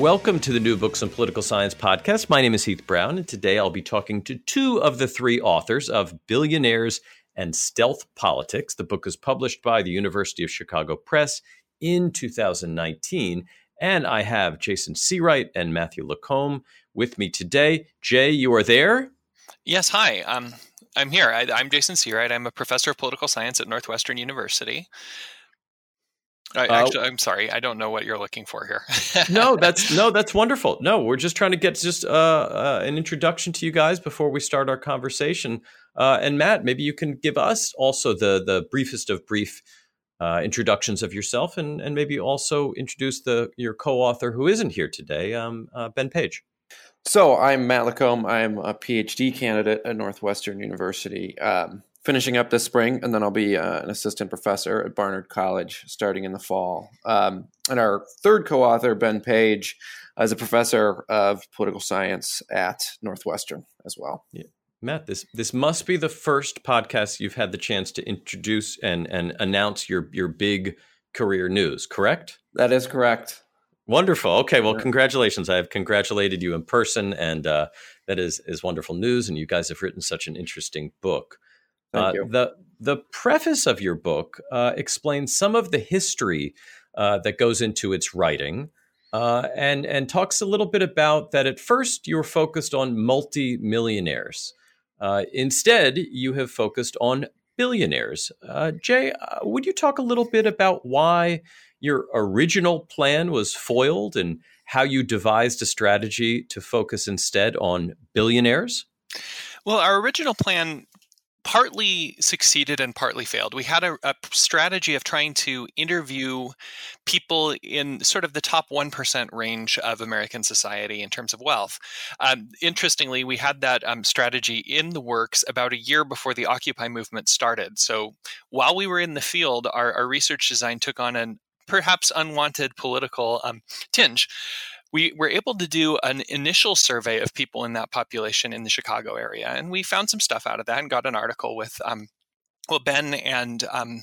Welcome to the New Books in Political Science podcast. My name is Heath Brown, and today I'll be talking to two of the three authors of Billionaires and Stealth Politics. The book is published by the University of Chicago Press in 2019. And I have Jason Seawright and Matthew Lacombe with me today. Jay, you are there? Yes, hi. Um, I'm here. I, am Jason Seawright. I'm a professor of political science at Northwestern University. I, uh, actually, I'm sorry. I don't know what you're looking for here. no, that's no, that's wonderful. No, we're just trying to get just uh, uh, an introduction to you guys before we start our conversation. Uh, and Matt, maybe you can give us also the the briefest of brief uh, introductions of yourself, and and maybe also introduce the your co-author who isn't here today, um, uh, Ben Page. So I'm Matt Lacombe. I'm a PhD candidate at Northwestern University. Um, finishing up this spring, and then I'll be uh, an assistant professor at Barnard College starting in the fall. Um, and our third co-author, Ben Page, is a professor of political science at Northwestern as well. Yeah. Matt, this this must be the first podcast you've had the chance to introduce and and announce your your big career news, correct? That is correct. Wonderful. Okay, well, congratulations. I have congratulated you in person, and uh, that is is wonderful news. And you guys have written such an interesting book. Uh, the the preface of your book uh, explains some of the history uh, that goes into its writing, uh, and and talks a little bit about that. At first, you were focused on multi-millionaires. Uh, instead, you have focused on billionaires. Uh, Jay, would you talk a little bit about why your original plan was foiled and how you devised a strategy to focus instead on billionaires? Well, our original plan partly succeeded and partly failed. We had a, a, strategy of trying to interview people in sort of the top 1% range of American society in terms of wealth. Um, interestingly, we had that um, strategy in the works about a year before the Occupy movement started. So while we were in the field, our, our research design took on an perhaps unwanted political um, tinge we were able to do an initial survey of people in that population in the Chicago area, and we found some stuff out of that and got an article with um, well Ben and um,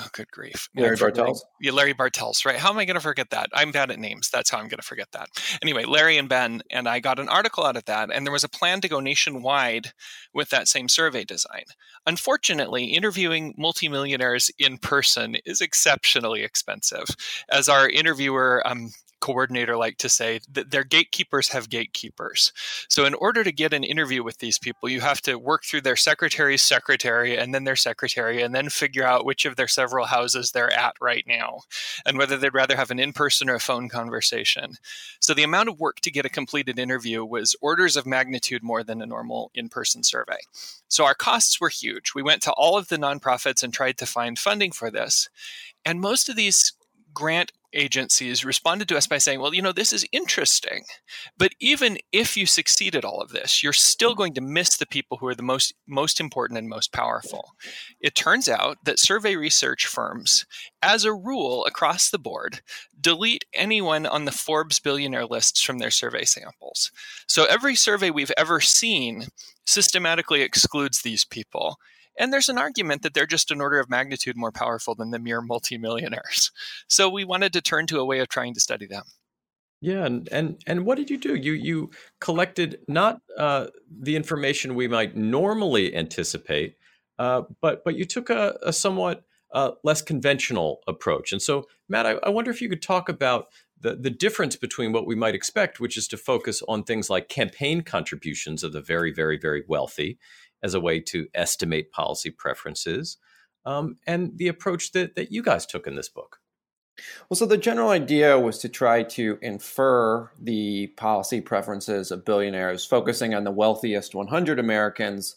oh good grief. Larry Bartels? Yeah Larry Bartels right. How am I going to forget that? I'm bad at names. That's how I'm going to forget that. Anyway Larry and Ben and I got an article out of that and there was a plan to go nationwide with that same survey design. Unfortunately interviewing multimillionaires in person is exceptionally expensive. As our interviewer um, coordinator like to say that their gatekeepers have gatekeepers. So, in order to get an interview with these people, you have to work through their secretary's secretary and then their secretary, and then figure out which of their several houses they're at right now and whether they'd rather have an in person or a phone conversation. So, the amount of work to get a completed interview was orders of magnitude more than a normal in person survey. So, our costs were huge. We went to all of the nonprofits and tried to find funding for this. And most of these grant agencies responded to us by saying, well, you know, this is interesting. But even if you succeed at all of this, you're still going to miss the people who are the most most important and most powerful. It turns out that survey research firms, as a rule across the board, delete anyone on the Forbes billionaire lists from their survey samples. So every survey we've ever seen systematically excludes these people and there's an argument that they're just an order of magnitude more powerful than the mere multimillionaires. So we wanted to turn to a way of trying to study them. Yeah, and and and what did you do? You you collected not uh, the information we might normally anticipate, uh, but but you took a, a somewhat uh, less conventional approach. And so, Matt, I, I wonder if you could talk about the the difference between what we might expect, which is to focus on things like campaign contributions of the very very very wealthy, as a way to estimate policy preferences, um, and the approach that, that you guys took in this book. Well, so the general idea was to try to infer the policy preferences of billionaires, focusing on the wealthiest 100 Americans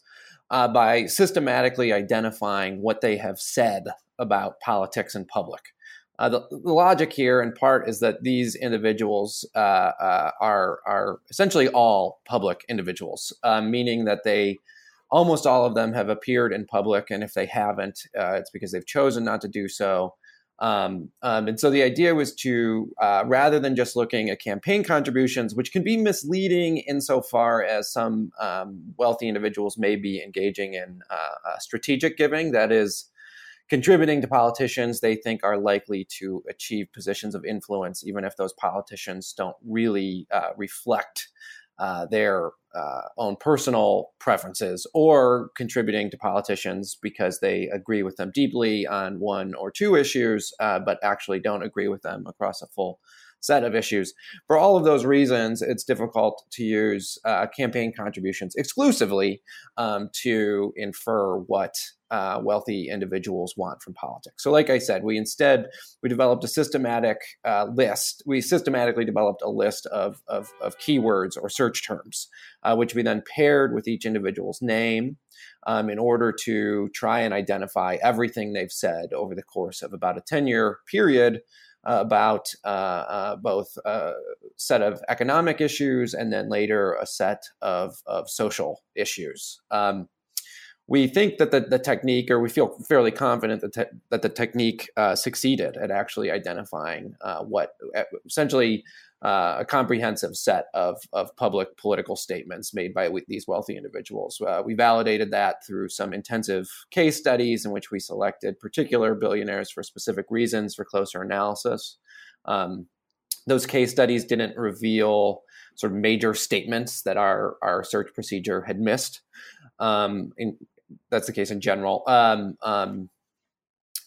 uh, by systematically identifying what they have said about politics in public. Uh, the, the, logic here, in part, is that these individuals uh, uh, are are essentially all public individuals, uh, meaning that they almost all of them have appeared in public, and if they haven't, uh, it's because they've chosen not to do so. Um, um, and so the idea was to, uh, rather than just looking at campaign contributions, which can be misleading insofar as some um, wealthy individuals may be engaging in uh, strategic giving, that is, contributing to politicians they think are likely to achieve positions of influence, even if those politicians don't really uh, reflect uh, their uh, own personal preferences or contributing to politicians because they agree with them deeply on one or two issues, uh, but actually don't agree with them across a full set of issues. For all of those reasons, it's difficult to use uh, campaign contributions exclusively um, to infer what uh, wealthy individuals want from politics. So, like I said, we instead we developed a systematic uh, list. We systematically developed a list of of, of keywords or search terms, uh, which we then paired with each individual's name. Um, in order to try and identify everything they've said over the course of about a 10 year period uh, about uh, uh, both a set of economic issues and then later a set of, of social issues. Um, we think that the, the technique, or we feel fairly confident that, te- that the technique uh, succeeded at actually identifying uh, what essentially uh, a comprehensive set of, of public political statements made by these wealthy individuals. Uh, we validated that through some intensive case studies in which we selected particular billionaires for specific reasons for closer analysis. Um, those case studies didn't reveal sort of major statements that our, our search procedure had missed. Um, in, that's the case in general. Um, um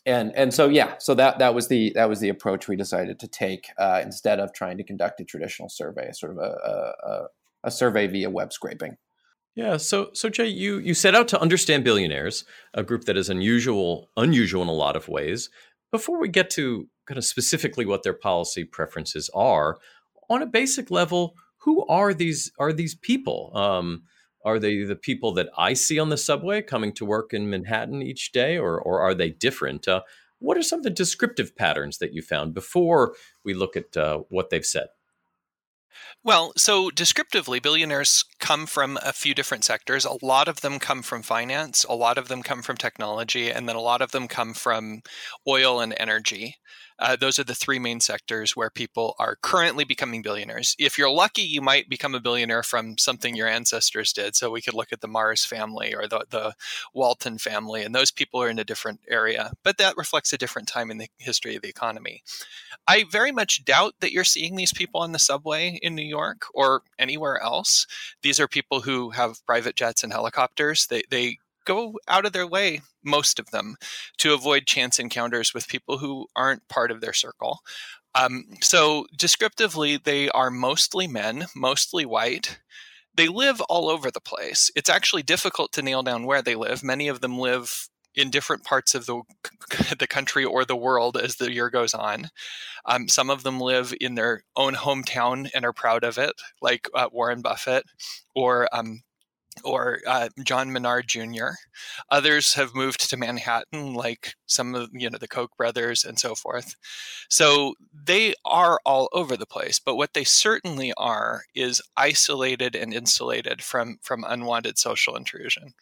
and and so yeah, so that that was the that was the approach we decided to take uh, instead of trying to conduct a traditional survey, sort of a, a, a survey via web scraping. Yeah, so so Jay, you you set out to understand billionaires, a group that is unusual unusual in a lot of ways. Before we get to kind of specifically what their policy preferences are, on a basic level, who are these are these people? Um, are they the people that I see on the subway coming to work in Manhattan each day, or, or are they different? Uh, what are some of the descriptive patterns that you found before we look at uh, what they've said? Well, so descriptively, billionaires come from a few different sectors. A lot of them come from finance, a lot of them come from technology, and then a lot of them come from oil and energy. Uh, those are the three main sectors where people are currently becoming billionaires. If you're lucky, you might become a billionaire from something your ancestors did. So we could look at the Mars family or the, the Walton family, and those people are in a different area. But that reflects a different time in the history of the economy. I very much doubt that you're seeing these people on the subway in New York or anywhere else. These are people who have private jets and helicopters. They, they go out of their way, most of them, to avoid chance encounters with people who aren't part of their circle. Um, so, descriptively, they are mostly men, mostly white. They live all over the place. It's actually difficult to nail down where they live. Many of them live in different parts of the the country or the world as the year goes on. Um, some of them live in their own hometown and are proud of it, like uh, Warren Buffett, or um, or uh, John Menard Jr. Others have moved to Manhattan, like some of you know the Koch brothers and so forth. So they are all over the place. But what they certainly are is isolated and insulated from from unwanted social intrusion.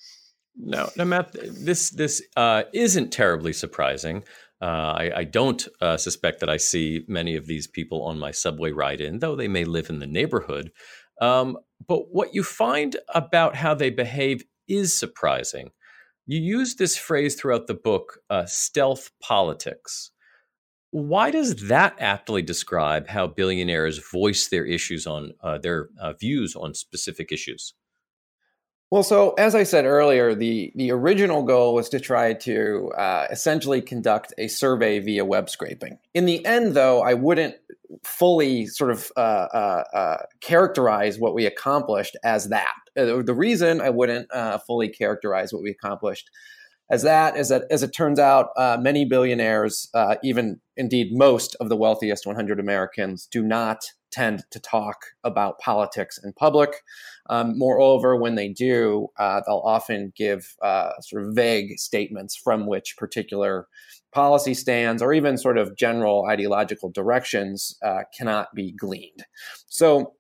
No, no, Matt. This this uh, isn't terribly surprising. Uh, I, I, don't uh, suspect that I see many of these people on my subway ride in, though they may live in the neighborhood. Um, but what you find about how they behave is surprising. You use this phrase throughout the book, uh, stealth politics. Why does that aptly describe how billionaires voice their issues on uh, their uh, views on specific issues? Well, so as I said earlier, the, the original goal was to try to uh, essentially conduct a survey via web scraping. In the end, though, I wouldn't fully sort of uh, uh, uh characterize what we accomplished as that. Uh, the reason I wouldn't uh, fully characterize what we accomplished as that is that, as it turns out, many billionaires, even indeed most of the wealthiest 100 Americans, do not tend to talk about politics in public. Um, moreover, when they do, uh, they'll often give uh, sort of vague statements from which particular policy stands or even sort of general ideological directions uh, cannot be gleaned. So,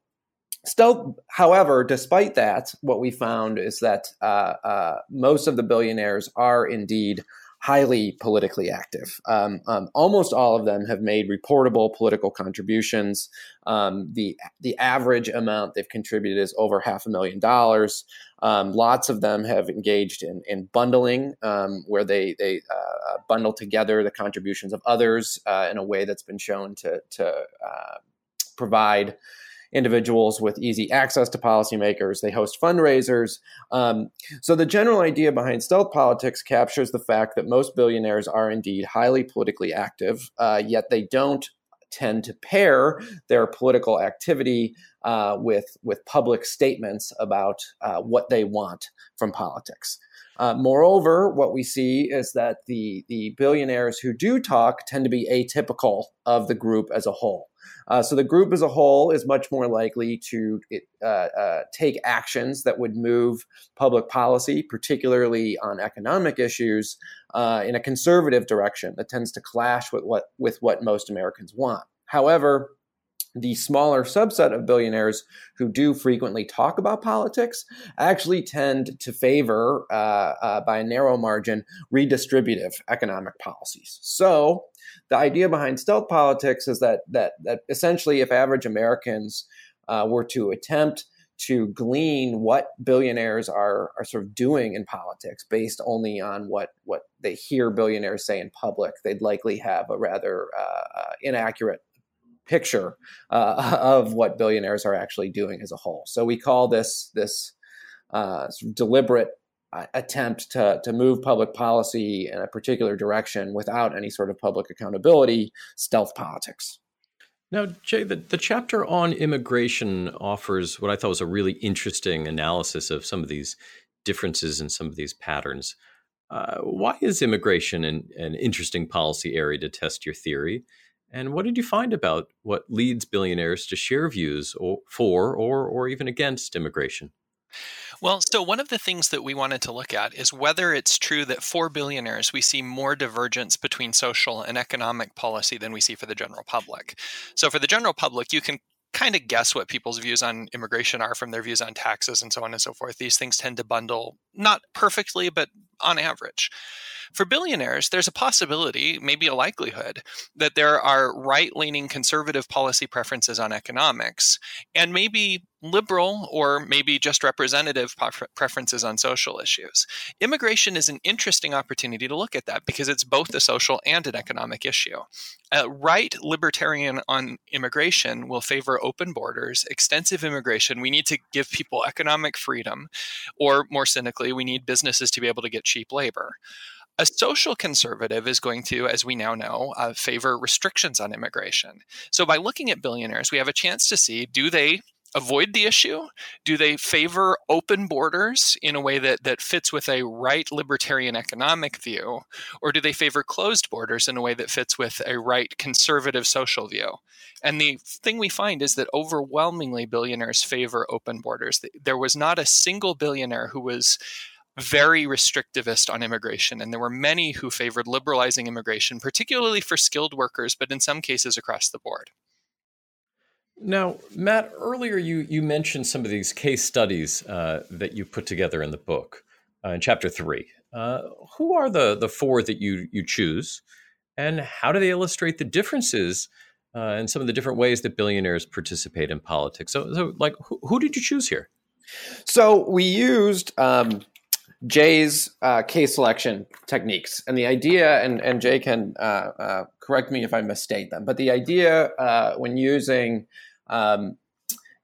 Still, however, despite that, what we found is that uh, uh, most of the billionaires are indeed highly politically active. Um, um, almost all of them have made reportable political contributions. Um, the the average amount they've contributed is over half a million dollars. Um, lots of them have engaged in, in bundling, um, where they they uh, bundle together the contributions of others uh, in a way that's been shown to to uh, provide individuals with easy access to policymakers. They host fundraisers. Um, so the general idea behind stealth politics captures the fact that most billionaires are indeed highly politically active, uh, yet they don't tend to pair their political activity uh, with with public statements about uh, what they want from politics. Uh, moreover, what we see is that the the billionaires who do talk tend to be atypical of the group as a whole. Uh, so the group as a whole is much more likely to uh, uh, take actions that would move public policy, particularly on economic issues, uh, in a conservative direction that tends to clash with what with what most Americans want. However, the smaller subset of billionaires who do frequently talk about politics actually tend to favor, uh, uh, by a narrow margin, redistributive economic policies. So, the idea behind stealth politics is that that that essentially, if average Americans uh, were to attempt to glean what billionaires are are sort of doing in politics based only on what what they hear billionaires say in public, they'd likely have a rather uh, uh, inaccurate picture uh, of what billionaires are actually doing as a whole. So we call this this uh, deliberate uh, attempt to, to move public policy in a particular direction without any sort of public accountability, stealth politics. Now, Jay, the, the chapter on immigration offers what I thought was a really interesting analysis of some of these differences and some of these patterns. Uh, why is immigration an, an interesting policy area to test your theory? And what did you find about what leads billionaires to share views for or, or even against immigration? Well, so one of the things that we wanted to look at is whether it's true that for billionaires we see more divergence between social and economic policy than we see for the general public. So, for the general public, you can kind of guess what people's views on immigration are from their views on taxes and so on and so forth. These things tend to bundle not perfectly, but on average. For billionaires, there's a possibility, maybe a likelihood, that there are right leaning conservative policy preferences on economics and maybe liberal or maybe just representative preferences on social issues. Immigration is an interesting opportunity to look at that because it's both a social and an economic issue. A right libertarian on immigration will favor open borders, extensive immigration. We need to give people economic freedom, or more cynically, we need businesses to be able to get cheap labor. A social conservative is going to, as we now know, uh, favor restrictions on immigration. So, by looking at billionaires, we have a chance to see do they avoid the issue? Do they favor open borders in a way that, that fits with a right libertarian economic view? Or do they favor closed borders in a way that fits with a right conservative social view? And the thing we find is that overwhelmingly billionaires favor open borders. There was not a single billionaire who was very restrictivist on immigration, and there were many who favored liberalizing immigration, particularly for skilled workers, but in some cases across the board. Now, Matt, earlier you you mentioned some of these case studies uh, that you put together in the book uh, in chapter three. Uh, who are the the four that you you choose, and how do they illustrate the differences uh, and some of the different ways that billionaires participate in politics? So, so like, who, who did you choose here? So we used um, Jay's uh, case selection techniques. And the idea, and, and Jay can uh, uh, correct me if I misstate them, but the idea uh, when using um,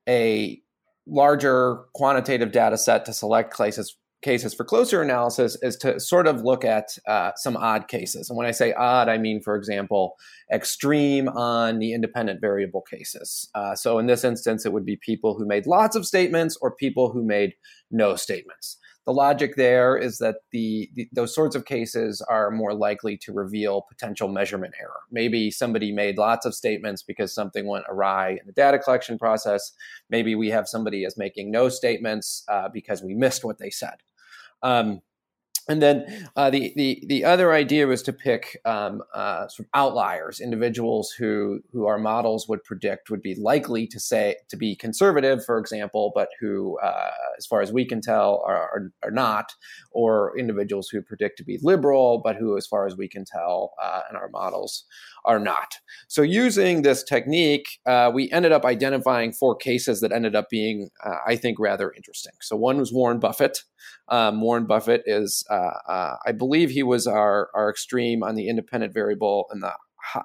a larger quantitative data set to select cases, cases for closer analysis is to sort of look at uh, some odd cases. And when I say odd, I mean, for example, extreme on the independent variable cases. Uh, so in this instance, it would be people who made lots of statements or people who made no statements the logic there is that the, the, those sorts of cases are more likely to reveal potential measurement error. Maybe somebody made lots of statements because something went awry in the data collection process. Maybe we have somebody as making no statements uh, because we missed what they said. Um, and then uh, the, the the other idea was to pick um, uh, sort of outliers, individuals who who our models would predict would be likely to say to be conservative, for example, but who, uh, as far as we can tell, are, are, are not, or individuals who predict to be liberal, but who, as far as we can tell, uh, in our models, are not. So, using this technique, uh, we ended up identifying four cases that ended up being, uh, I think, rather interesting. So, one was Warren Buffett. Um, Warren Buffett is, uh, uh, I believe, he was our our extreme on the independent variable, and the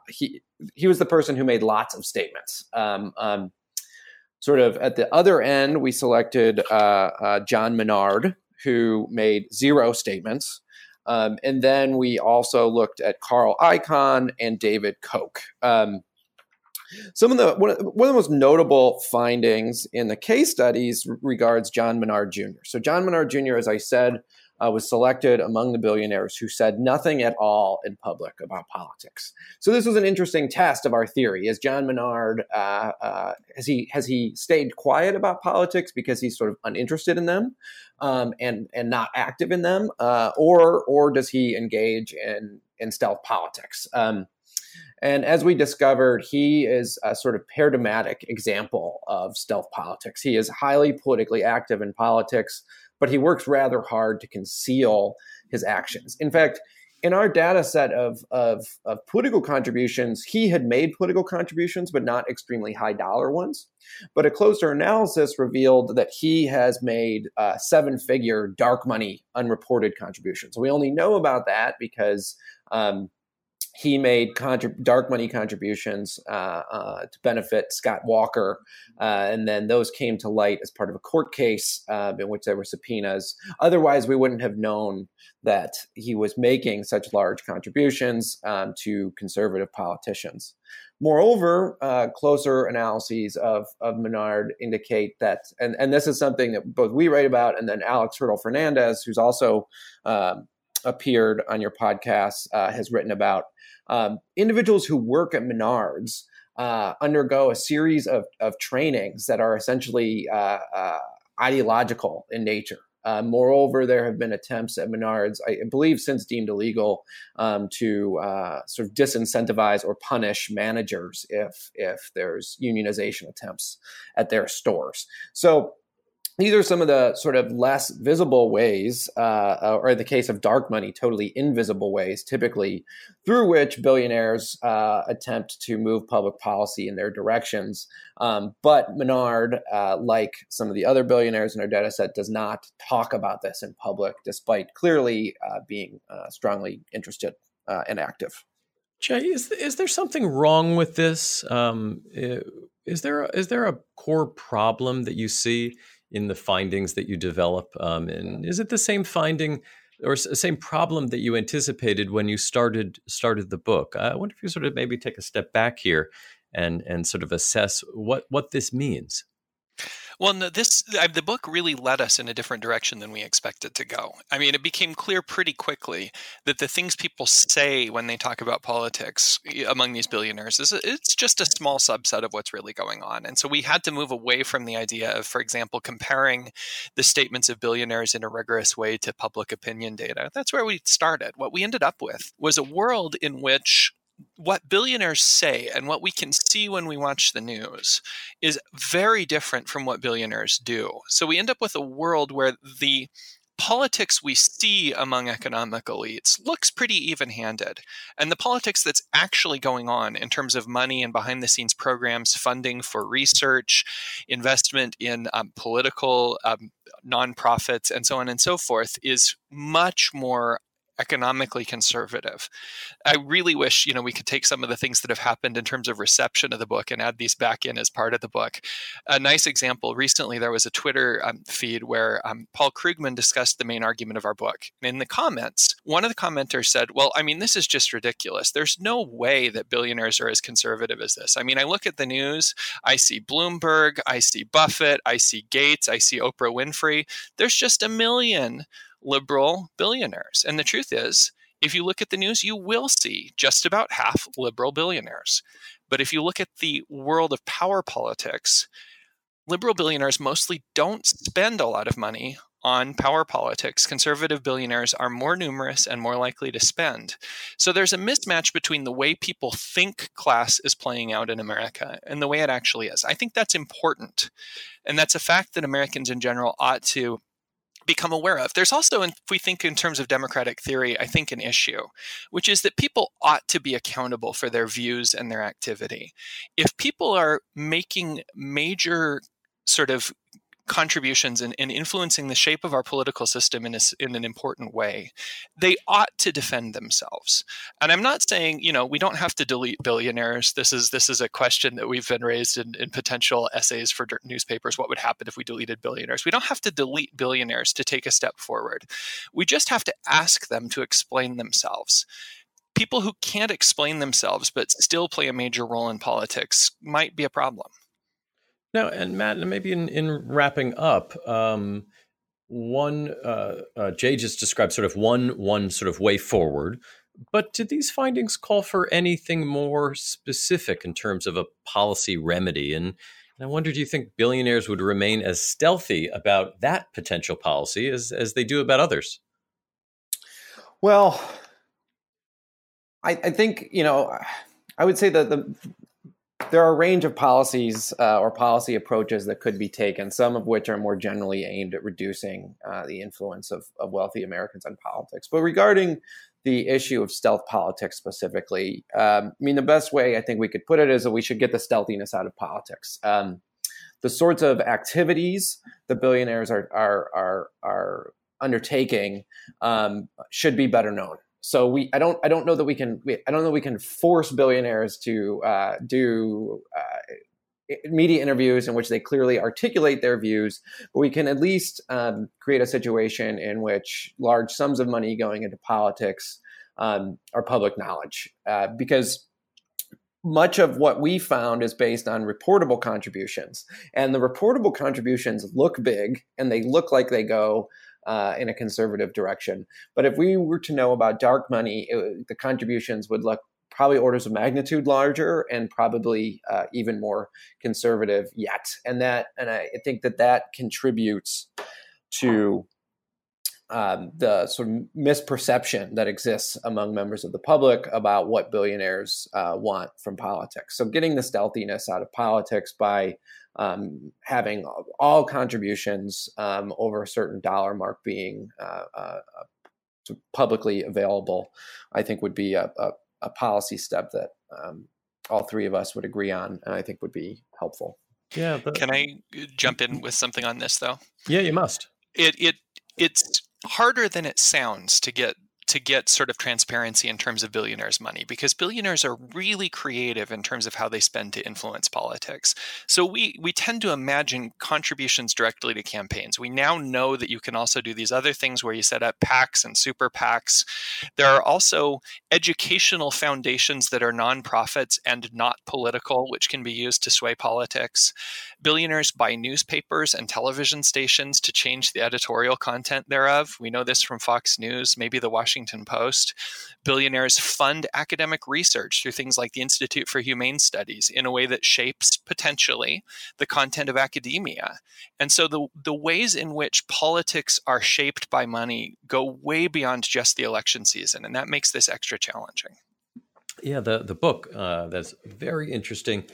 he he was the person who made lots of statements. Um, um, sort of at the other end, we selected uh, uh, John Menard, who made zero statements. Um, and then we also looked at Carl Icahn and David Koch. Um, some of the one, of the most notable findings in the case studies regards John Menard Jr. So John Menard Jr., as I said, uh, was selected among the billionaires who said nothing at all in public about politics. So this was an interesting test of our theory. Is John Menard uh, uh, has he has he stayed quiet about politics because he's sort of uninterested in them um, and and not active in them, uh, or or does he engage in in stealth politics? Um, and as we discovered, he is a sort of paradigmatic example of stealth politics. He is highly politically active in politics, but he works rather hard to conceal his actions. In fact, in our data set of, of, of, political contributions, he had made political contributions, but not extremely high dollar ones. But a closer analysis revealed that he has made uh, seven figure dark money unreported contributions. We only know about that because um, he made contrib- dark money contributions uh, uh, to benefit Scott Walker, uh, and then those came to light as part of a court case uh, in which there were subpoenas. Otherwise, we wouldn't have known that he was making such large contributions um, to conservative politicians. Moreover, uh, closer analyses of, of Menard indicate that, and, and this is something that both we write about, and then Alex Hertel-Fernandez, who's also um, appeared on your podcast, uh, has written about um, individuals who work at Menards uh, undergo a series of, of trainings that are essentially uh, uh, ideological in nature. Uh, moreover, there have been attempts at Menards, I believe, since deemed illegal, um, to uh, sort of disincentivize or punish managers if if there's unionization attempts at their stores. So these are some of the sort of less visible ways, uh, uh, or in the case of dark money, totally invisible ways, typically through which billionaires uh, attempt to move public policy in their directions. Um, but Menard, uh, like some of the other billionaires in our data set, does not talk about this in public, despite clearly uh, being uh, strongly interested and active. Jay, is is there something wrong with this? Um, is there is there a core problem that you see? In the findings that you develop? Um, and is it the same finding or the same problem that you anticipated when you started started the book? I wonder if you sort of maybe take a step back here and and sort of assess what what this means. Well, no, this the book really led us in a different direction than we expected to go. I mean, it became clear pretty quickly that the things people say when they talk about politics among these billionaires is it's just a small subset of what's really going on. And so we had to move away from the idea of, for example, comparing the statements of billionaires in a rigorous way to public opinion data. That's where we started. What we ended up with was a world in which what billionaires say and what we can see when we watch the news is very different from what billionaires do. So we end up with a world where the politics we see among economic elites looks pretty even handed. And the politics that's actually going on in terms of money and behind the scenes programs, funding for research, investment in um, political um, nonprofits, and so on and so forth is much more economically conservative. I really wish, you know, we could take some of the things that have happened in terms of reception of the book and add these back in as part of the book. A nice example recently, there was a Twitter um, feed where um, Paul Krugman discussed the main argument of our book. In the comments, one of the commenters said, Well, I mean, this is just ridiculous. There's no way that billionaires are as conservative as this. I mean, I look at the news, I see Bloomberg, I see Buffett, I see Gates, I see Oprah Winfrey. There's just a million liberal billionaires. And the truth is, if you look at the news, you will see just about half liberal billionaires. But if you look at the world of power politics, liberal billionaires mostly don't spend a lot of money on power politics, conservative billionaires are more numerous and more likely to spend. So there's a mismatch between the way people think class is playing out in America and the way it actually is. I think that's important. And that's a fact that Americans in general ought to become aware of. There's also, if we think in terms of democratic theory, I think an issue, which is that people ought to be accountable for their views and their activity. If people are making major sort of contributions and in, in, influencing the shape of our political system in, a, in an important way, they ought to defend themselves. And I'm not saying, you know, we don't have to delete billionaires. This is this is a question that we've been raised in, in potential essays for newspapers. What would happen if we deleted billionaires? We don't have to delete billionaires to take a step forward. We just have to ask them to explain themselves people who can't explain themselves but still play a major role in politics might be a problem. Now, and Matt, maybe in, in wrapping up, um, one uh, uh, Jay just described sort of one one sort of way forward. But did these findings call for anything more specific in terms of a policy remedy? And, and I wonder, do you think billionaires would remain as stealthy about that potential policy as, as they do about others? Well, I, I think, you know, I would say that the there are a range of policies uh, or policy approaches that could be taken, some of which are more generally aimed at reducing uh, the influence of, of, wealthy Americans on politics. But regarding the issue of stealth politics specifically, um, I mean, the best way I think we could put it is that we should get the stealthiness out of politics. Um, the sorts of activities the billionaires are are are, are undertaking um, should be better known so we i don't i don't know that we can i don't know we can force billionaires to uh, do uh, media interviews in which they clearly articulate their views but we can at least um, create a situation in which large sums of money going into politics um, are public knowledge. Uh, because much of what we found is based on reportable contributions and the reportable contributions look big and they look like they go uh, in a conservative direction. But if we were to know about dark money, it, the contributions would look probably orders of magnitude larger and probably uh, even more conservative yet. And that, and I think that that contributes to um, the sort of misperception that exists among members of the public about what billionaires uh, want from politics. So, getting the stealthiness out of politics by um, having all contributions um, over a certain dollar mark being uh, uh, uh, publicly available, I think would be a, a, a policy step that um, all three of us would agree on, and I think would be helpful. Yeah. But... Can I jump in with something on this, though? Yeah, you must. It it it's harder than it sounds to get to get sort of transparency in terms of billionaires' money because billionaires are really creative in terms of how they spend to influence politics. So we we tend to imagine contributions directly to campaigns. We now know that you can also do these other things where you set up PACs and super PACs. There are also educational foundations that are nonprofits and not political, which can be used to sway politics. Billionaires buy newspapers and television stations to change the editorial content thereof. We know this from Fox News, maybe the Washington Washington Post. Billionaires fund academic research through things like the Institute for Humane Studies in a way that shapes potentially the content of academia. And so the, the ways in which politics are shaped by money go way beyond just the election season. And that makes this extra challenging. Yeah, the, the book uh, that's very interesting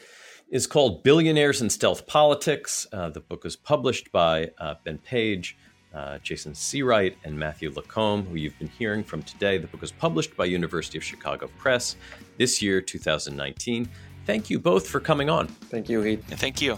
is called Billionaires and Stealth Politics. Uh, the book was published by uh, Ben Page uh, Jason Seawright and Matthew Lacombe, who you've been hearing from today. The book was published by University of Chicago Press this year, 2019. Thank you both for coming on. Thank you, Heath. Thank you.